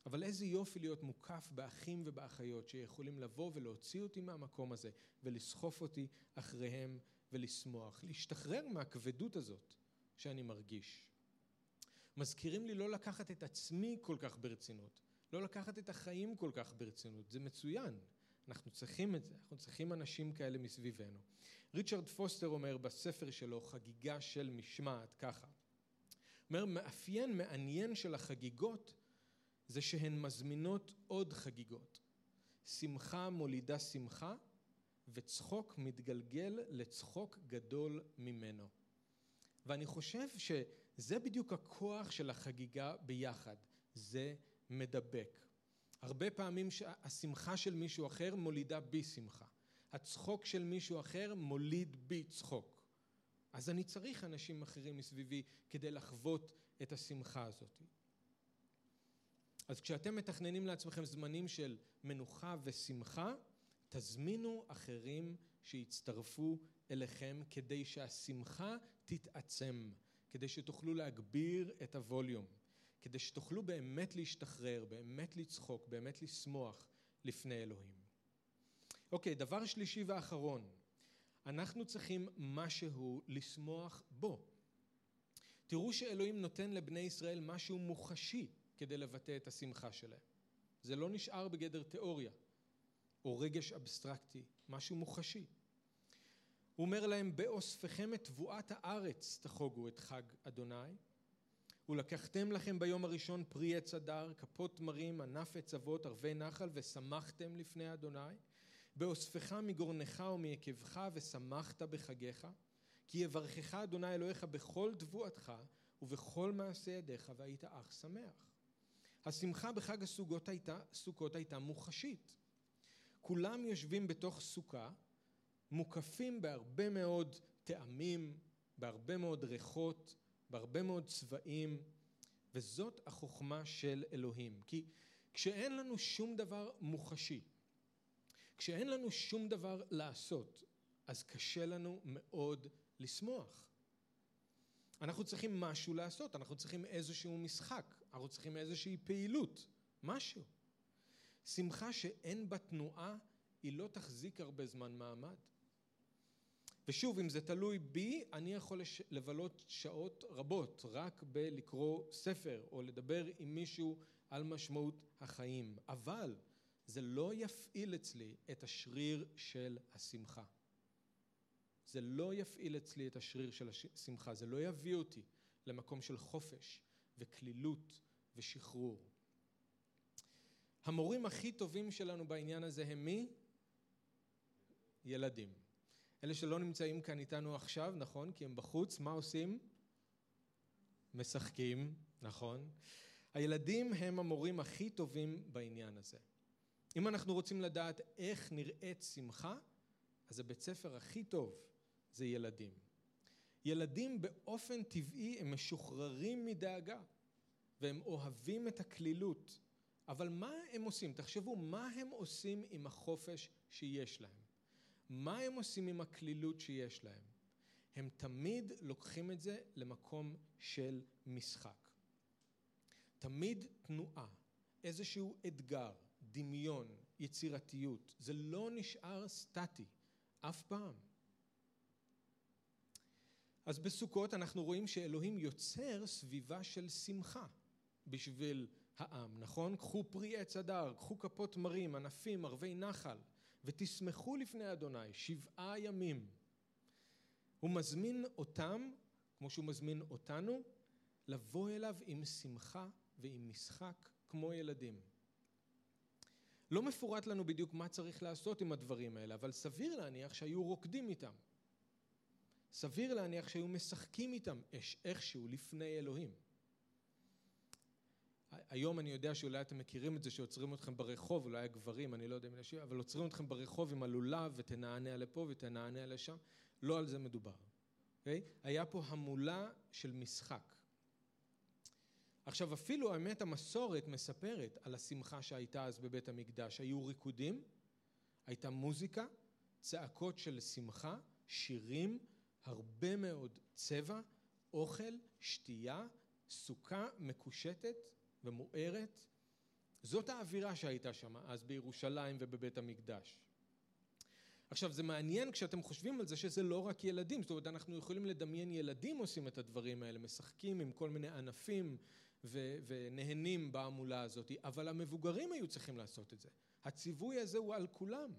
[SPEAKER 1] אבל איזה יופי להיות מוקף באחים ובאחיות שיכולים לבוא ולהוציא אותי מהמקום הזה ולסחוף אותי אחריהם ולשמוח, להשתחרר מהכבדות הזאת שאני מרגיש. מזכירים לי לא לקחת את עצמי כל כך ברצינות, לא לקחת את החיים כל כך ברצינות, זה מצוין, אנחנו צריכים את זה, אנחנו צריכים אנשים כאלה מסביבנו. ריצ'רד פוסטר אומר בספר שלו, חגיגה של משמעת, ככה. אומר, מאפיין מעניין של החגיגות זה שהן מזמינות עוד חגיגות. שמחה מולידה שמחה, וצחוק מתגלגל לצחוק גדול ממנו. ואני חושב שזה בדיוק הכוח של החגיגה ביחד, זה מדבק. הרבה פעמים השמחה של מישהו אחר מולידה בי שמחה. הצחוק של מישהו אחר מוליד בי צחוק. אז אני צריך אנשים אחרים מסביבי כדי לחוות את השמחה הזאת. אז כשאתם מתכננים לעצמכם זמנים של מנוחה ושמחה, תזמינו אחרים שיצטרפו אליכם כדי שהשמחה תתעצם, כדי שתוכלו להגביר את הווליום, כדי שתוכלו באמת להשתחרר, באמת לצחוק, באמת לשמוח לפני אלוהים. אוקיי, דבר שלישי ואחרון, אנחנו צריכים משהו לשמוח בו. תראו שאלוהים נותן לבני ישראל משהו מוחשי כדי לבטא את השמחה שלהם. זה לא נשאר בגדר תיאוריה או רגש אבסטרקטי, משהו מוחשי. הוא אומר להם, באוספכם את תבואת הארץ תחוגו את חג אדוני, ולקחתם לכם ביום הראשון פרי עץ אדר, כפות תמרים, ענף עץ אבות, ערבי נחל, ושמחתם לפני אדוני. באוספך מגורנך ומיקבך ושמחת בחגיך, כי יברכך אדוני אלוהיך בכל תבואתך ובכל מעשה ידיך והיית אך שמח. השמחה בחג הסוכות הייתה, הייתה מוחשית. כולם יושבים בתוך סוכה, מוקפים בהרבה מאוד טעמים, בהרבה מאוד ריחות, בהרבה מאוד צבעים, וזאת החוכמה של אלוהים. כי כשאין לנו שום דבר מוחשי, כשאין לנו שום דבר לעשות, אז קשה לנו מאוד לשמוח. אנחנו צריכים משהו לעשות, אנחנו צריכים איזשהו משחק, אנחנו צריכים איזושהי פעילות, משהו. שמחה שאין בה תנועה, היא לא תחזיק הרבה זמן מעמד. ושוב, אם זה תלוי בי, אני יכול לבלות שעות רבות רק בלקרוא ספר או לדבר עם מישהו על משמעות החיים. אבל זה לא יפעיל אצלי את השריר של השמחה. זה לא יפעיל אצלי את השריר של השמחה, זה לא יביא אותי למקום של חופש וקלילות ושחרור. המורים הכי טובים שלנו בעניין הזה הם מי? ילדים. אלה שלא נמצאים כאן איתנו עכשיו, נכון? כי הם בחוץ, מה עושים? משחקים, נכון? הילדים הם המורים הכי טובים בעניין הזה. אם אנחנו רוצים לדעת איך נראית שמחה, אז הבית ספר הכי טוב זה ילדים. ילדים באופן טבעי הם משוחררים מדאגה והם אוהבים את הקלילות. אבל מה הם עושים? תחשבו, מה הם עושים עם החופש שיש להם? מה הם עושים עם הקלילות שיש להם? הם תמיד לוקחים את זה למקום של משחק. תמיד תנועה, איזשהו אתגר, דמיון, יצירתיות. זה לא נשאר סטטי, אף פעם. אז בסוכות אנחנו רואים שאלוהים יוצר סביבה של שמחה בשביל העם, נכון? קחו פרי עץ הדר, קחו כפות מרים, ענפים, ערבי נחל, ותשמחו לפני אדוני שבעה ימים. הוא מזמין אותם, כמו שהוא מזמין אותנו, לבוא אליו עם שמחה ועם משחק כמו ילדים. לא מפורט לנו בדיוק מה צריך לעשות עם הדברים האלה, אבל סביר להניח שהיו רוקדים איתם. סביר להניח שהיו משחקים איתם איכשהו לפני אלוהים. היום אני יודע שאולי אתם מכירים את זה שעוצרים אתכם ברחוב, אולי הגברים, אני לא יודע אם נשים, אבל עוצרים אתכם ברחוב עם הלולב ותנענע לפה ותנענע לשם, לא על זה מדובר. Okay? אוקיי? היה פה המולה של משחק. עכשיו אפילו האמת המסורת מספרת על השמחה שהייתה אז בבית המקדש. היו ריקודים, הייתה מוזיקה, צעקות של שמחה, שירים, הרבה מאוד צבע, אוכל, שתייה, סוכה מקושטת ומוארת. זאת האווירה שהייתה שם אז בירושלים ובבית המקדש. עכשיו זה מעניין כשאתם חושבים על זה שזה לא רק ילדים, זאת אומרת אנחנו יכולים לדמיין ילדים עושים את הדברים האלה, משחקים עם כל מיני ענפים ו- ונהנים בהמולה הזאת, אבל המבוגרים היו צריכים לעשות את זה. הציווי הזה הוא על כולם.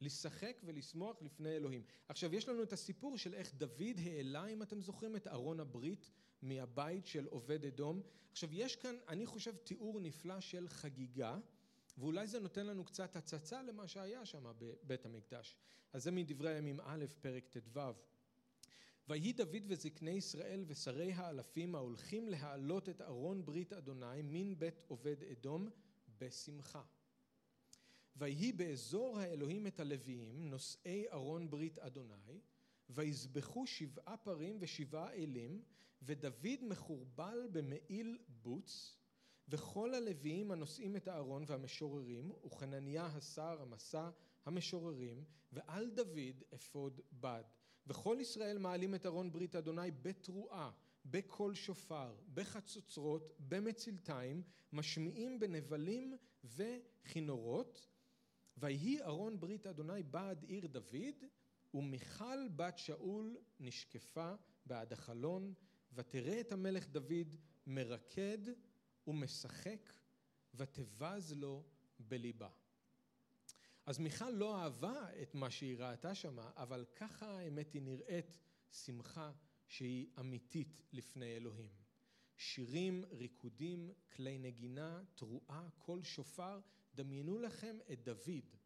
[SPEAKER 1] לשחק ולשמוח לפני אלוהים. עכשיו יש לנו את הסיפור של איך דוד העלה, אם אתם זוכרים, את ארון הברית מהבית של עובד אדום. עכשיו יש כאן, אני חושב, תיאור נפלא של חגיגה, ואולי זה נותן לנו קצת הצצה למה שהיה שם בבית המקדש. אז זה מדברי הימים א', פרק ט"ו. ויהי דוד וזקני ישראל ושרי האלפים ההולכים להעלות את ארון ברית אדוני מן בית עובד אדום בשמחה. ויהי באזור האלוהים את הלוויים נושאי ארון ברית אדוני ויזבחו שבעה פרים ושבעה אלים ודוד מחורבל במעיל בוץ וכל הלוויים הנושאים את הארון והמשוררים וחנניה השר המסע המשוררים ועל דוד אפוד בד וכל ישראל מעלים את ארון ברית אדוני בתרועה, בקול שופר, בחצוצרות, במצלתיים, משמיעים בנבלים וכינורות. ויהי ארון ברית אדוני בעד עיר דוד, ומיכל בת שאול נשקפה בעד החלון, ותראה את המלך דוד מרקד ומשחק, ותבז לו בליבה. אז מיכל לא אהבה את מה שהיא ראתה שמה, אבל ככה האמת היא נראית שמחה שהיא אמיתית לפני אלוהים. שירים, ריקודים, כלי נגינה, תרועה, קול שופר, דמיינו לכם את דוד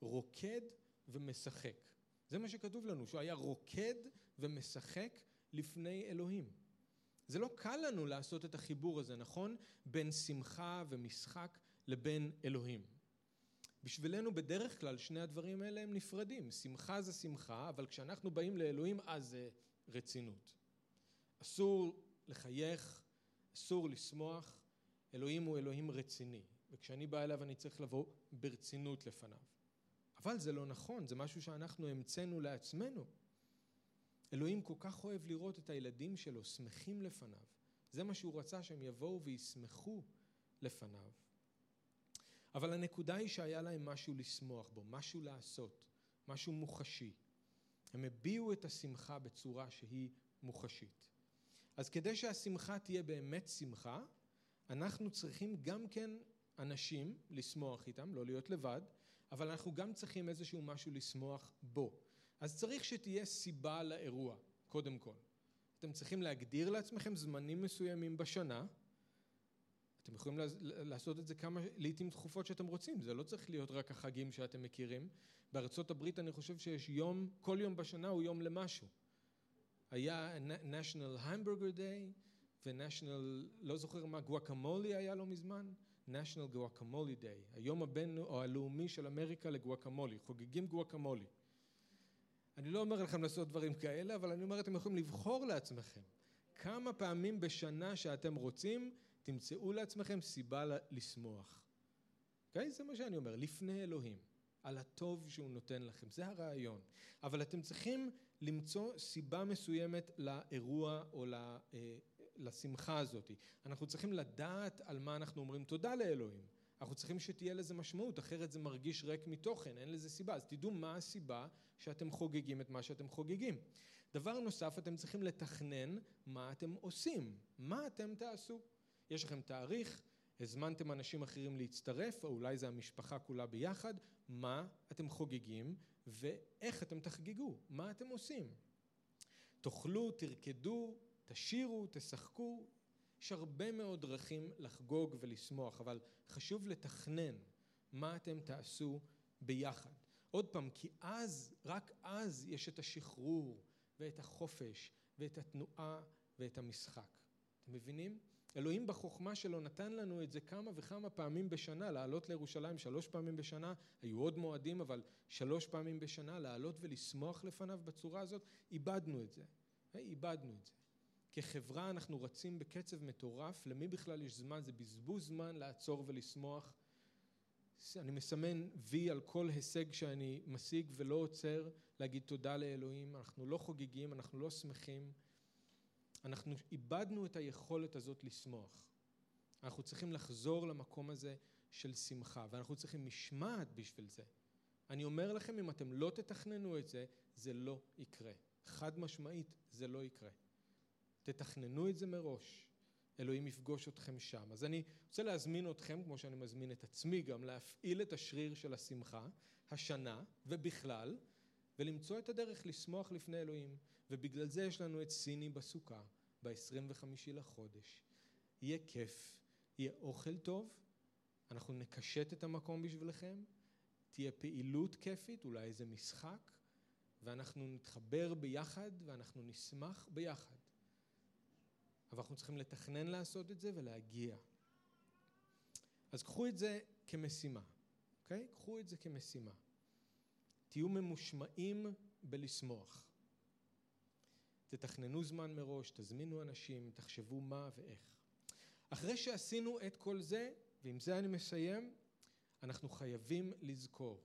[SPEAKER 1] רוקד ומשחק. זה מה שכתוב לנו, שהוא היה רוקד ומשחק לפני אלוהים. זה לא קל לנו לעשות את החיבור הזה, נכון? בין שמחה ומשחק לבין אלוהים. בשבילנו בדרך כלל שני הדברים האלה הם נפרדים. שמחה זה שמחה, אבל כשאנחנו באים לאלוהים אז זה רצינות. אסור לחייך, אסור לשמוח, אלוהים הוא אלוהים רציני, וכשאני בא אליו אני צריך לבוא ברצינות לפניו. אבל זה לא נכון, זה משהו שאנחנו המצאנו לעצמנו. אלוהים כל כך אוהב לראות את הילדים שלו שמחים לפניו. זה מה שהוא רצה שהם יבואו וישמחו לפניו. אבל הנקודה היא שהיה להם משהו לשמוח בו, משהו לעשות, משהו מוחשי. הם הביעו את השמחה בצורה שהיא מוחשית. אז כדי שהשמחה תהיה באמת שמחה, אנחנו צריכים גם כן, אנשים לשמוח איתם, לא להיות לבד, אבל אנחנו גם צריכים איזשהו משהו לשמוח בו. אז צריך שתהיה סיבה לאירוע, קודם כל. אתם צריכים להגדיר לעצמכם זמנים מסוימים בשנה. אתם יכולים לעשות את זה כמה, לעיתים תכופות שאתם רוצים, זה לא צריך להיות רק החגים שאתם מכירים. בארצות הברית אני חושב שיש יום, כל יום בשנה הוא יום למשהו. היה national hamburger day ו-national, לא זוכר מה, גואקמולי היה לא מזמן, national guacamole day, היום הבין או הלאומי של אמריקה לגואקמולי, חוגגים גואקמולי. אני לא אומר לכם לעשות דברים כאלה, אבל אני אומר אתם יכולים לבחור לעצמכם כמה פעמים בשנה שאתם רוצים, תמצאו לעצמכם סיבה לשמוח. אוקיי? Okay? זה מה שאני אומר, לפני אלוהים, על הטוב שהוא נותן לכם, זה הרעיון. אבל אתם צריכים למצוא סיבה מסוימת לאירוע או אה, לשמחה הזאת. אנחנו צריכים לדעת על מה אנחנו אומרים תודה לאלוהים. אנחנו צריכים שתהיה לזה משמעות, אחרת זה מרגיש ריק מתוכן, אין לזה סיבה. אז תדעו מה הסיבה שאתם חוגגים את מה שאתם חוגגים. דבר נוסף, אתם צריכים לתכנן מה אתם עושים, מה אתם תעשו. יש לכם תאריך, הזמנתם אנשים אחרים להצטרף, או אולי זה המשפחה כולה ביחד, מה אתם חוגגים ואיך אתם תחגגו, מה אתם עושים. תאכלו, תרקדו, תשירו, תשחקו, יש הרבה מאוד דרכים לחגוג ולשמוח, אבל חשוב לתכנן מה אתם תעשו ביחד. עוד פעם, כי אז, רק אז יש את השחרור ואת החופש ואת התנועה ואת המשחק. אתם מבינים? אלוהים בחוכמה שלו נתן לנו את זה כמה וכמה פעמים בשנה, לעלות לירושלים שלוש פעמים בשנה, היו עוד מועדים, אבל שלוש פעמים בשנה, לעלות ולשמוח לפניו בצורה הזאת, איבדנו את זה. איבדנו את זה. כחברה אנחנו רצים בקצב מטורף, למי בכלל יש זמן? זה בזבוז זמן לעצור ולשמוח. אני מסמן וי על כל הישג שאני משיג ולא עוצר להגיד תודה לאלוהים, אנחנו לא חוגגים, אנחנו לא שמחים, אנחנו איבדנו את היכולת הזאת לשמוח. אנחנו צריכים לחזור למקום הזה של שמחה, ואנחנו צריכים משמעת בשביל זה. אני אומר לכם, אם אתם לא תתכננו את זה, זה לא יקרה. חד משמעית, זה לא יקרה. תתכננו את זה מראש. אלוהים יפגוש אתכם שם. אז אני רוצה להזמין אתכם, כמו שאני מזמין את עצמי גם, להפעיל את השריר של השמחה, השנה ובכלל, ולמצוא את הדרך לשמוח לפני אלוהים. ובגלל זה יש לנו את סיני בסוכה, ב-25 לחודש. יהיה כיף, יהיה אוכל טוב, אנחנו נקשט את המקום בשבילכם, תהיה פעילות כיפית, אולי איזה משחק, ואנחנו נתחבר ביחד ואנחנו נשמח ביחד. אבל אנחנו צריכים לתכנן לעשות את זה ולהגיע. אז קחו את זה כמשימה, אוקיי? קחו את זה כמשימה. תהיו ממושמעים בלשמוח. תתכננו זמן מראש, תזמינו אנשים, תחשבו מה ואיך. אחרי שעשינו את כל זה, ועם זה אני מסיים, אנחנו חייבים לזכור,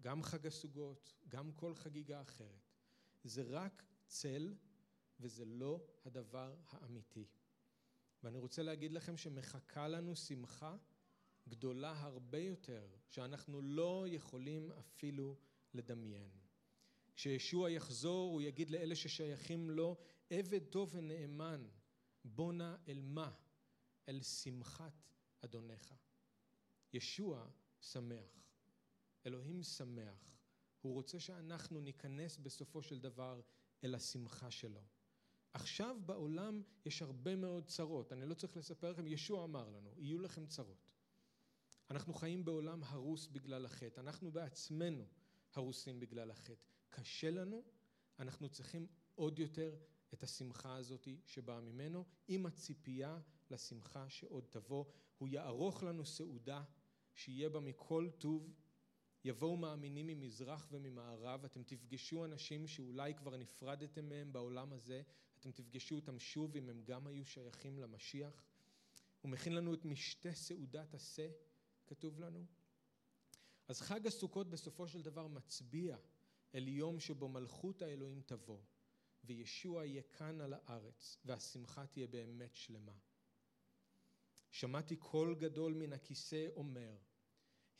[SPEAKER 1] גם חג הסוגות, גם כל חגיגה אחרת, זה רק צל וזה לא הדבר האמיתי. ואני רוצה להגיד לכם שמחכה לנו שמחה גדולה הרבה יותר, שאנחנו לא יכולים אפילו לדמיין. כשישוע יחזור הוא יגיד לאלה ששייכים לו עבד טוב ונאמן בוא נא אל מה? אל שמחת אדונך. ישוע שמח, אלוהים שמח, הוא רוצה שאנחנו ניכנס בסופו של דבר אל השמחה שלו. עכשיו בעולם יש הרבה מאוד צרות, אני לא צריך לספר לכם, ישוע אמר לנו, יהיו לכם צרות. אנחנו חיים בעולם הרוס בגלל החטא, אנחנו בעצמנו הרוסים בגלל החטא. קשה לנו, אנחנו צריכים עוד יותר את השמחה הזאת שבאה ממנו, עם הציפייה לשמחה שעוד תבוא. הוא יערוך לנו סעודה שיהיה בה מכל טוב. יבואו מאמינים ממזרח וממערב, אתם תפגשו אנשים שאולי כבר נפרדתם מהם בעולם הזה, אתם תפגשו אותם שוב אם הם גם היו שייכים למשיח. הוא מכין לנו את משתה סעודת עשה, כתוב לנו. אז חג הסוכות בסופו של דבר מצביע אל יום שבו מלכות האלוהים תבוא, וישוע יהיה כאן על הארץ, והשמחה תהיה באמת שלמה. שמעתי קול גדול מן הכיסא אומר,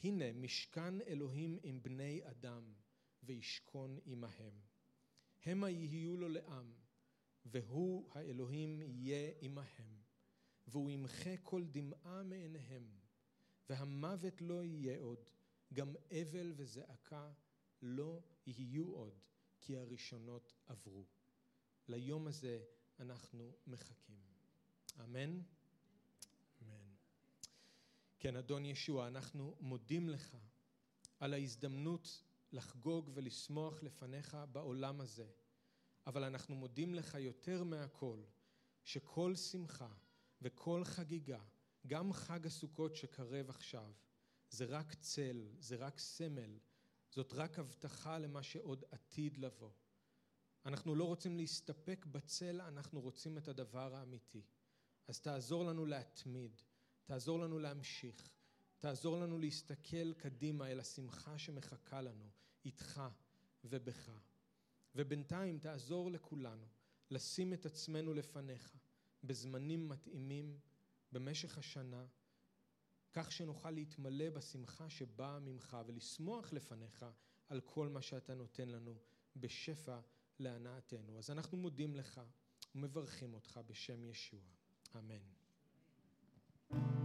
[SPEAKER 1] הנה משכן אלוהים עם בני אדם, וישכון עמהם. המה יהיו לו לעם, והוא האלוהים יהיה עמהם, והוא ימחה כל דמעה מעיניהם, והמוות לא יהיה עוד, גם אבל וזעקה לא יהיו עוד, כי הראשונות עברו. ליום הזה אנחנו מחכים. אמן? אמן. כן, אדון ישוע, אנחנו מודים לך על ההזדמנות לחגוג ולשמוח לפניך בעולם הזה, אבל אנחנו מודים לך יותר מהכל, שכל שמחה וכל חגיגה, גם חג הסוכות שקרב עכשיו, זה רק צל, זה רק סמל, זאת רק הבטחה למה שעוד עתיד לבוא. אנחנו לא רוצים להסתפק בצל, אנחנו רוצים את הדבר האמיתי. אז תעזור לנו להתמיד, תעזור לנו להמשיך, תעזור לנו להסתכל קדימה אל השמחה שמחכה לנו, איתך ובך. ובינתיים תעזור לכולנו לשים את עצמנו לפניך בזמנים מתאימים במשך השנה, כך שנוכל להתמלא בשמחה שבאה ממך ולשמוח לפניך על כל מה שאתה נותן לנו בשפע להנאתנו. אז אנחנו מודים לך ומברכים אותך בשם ישוע. אמן.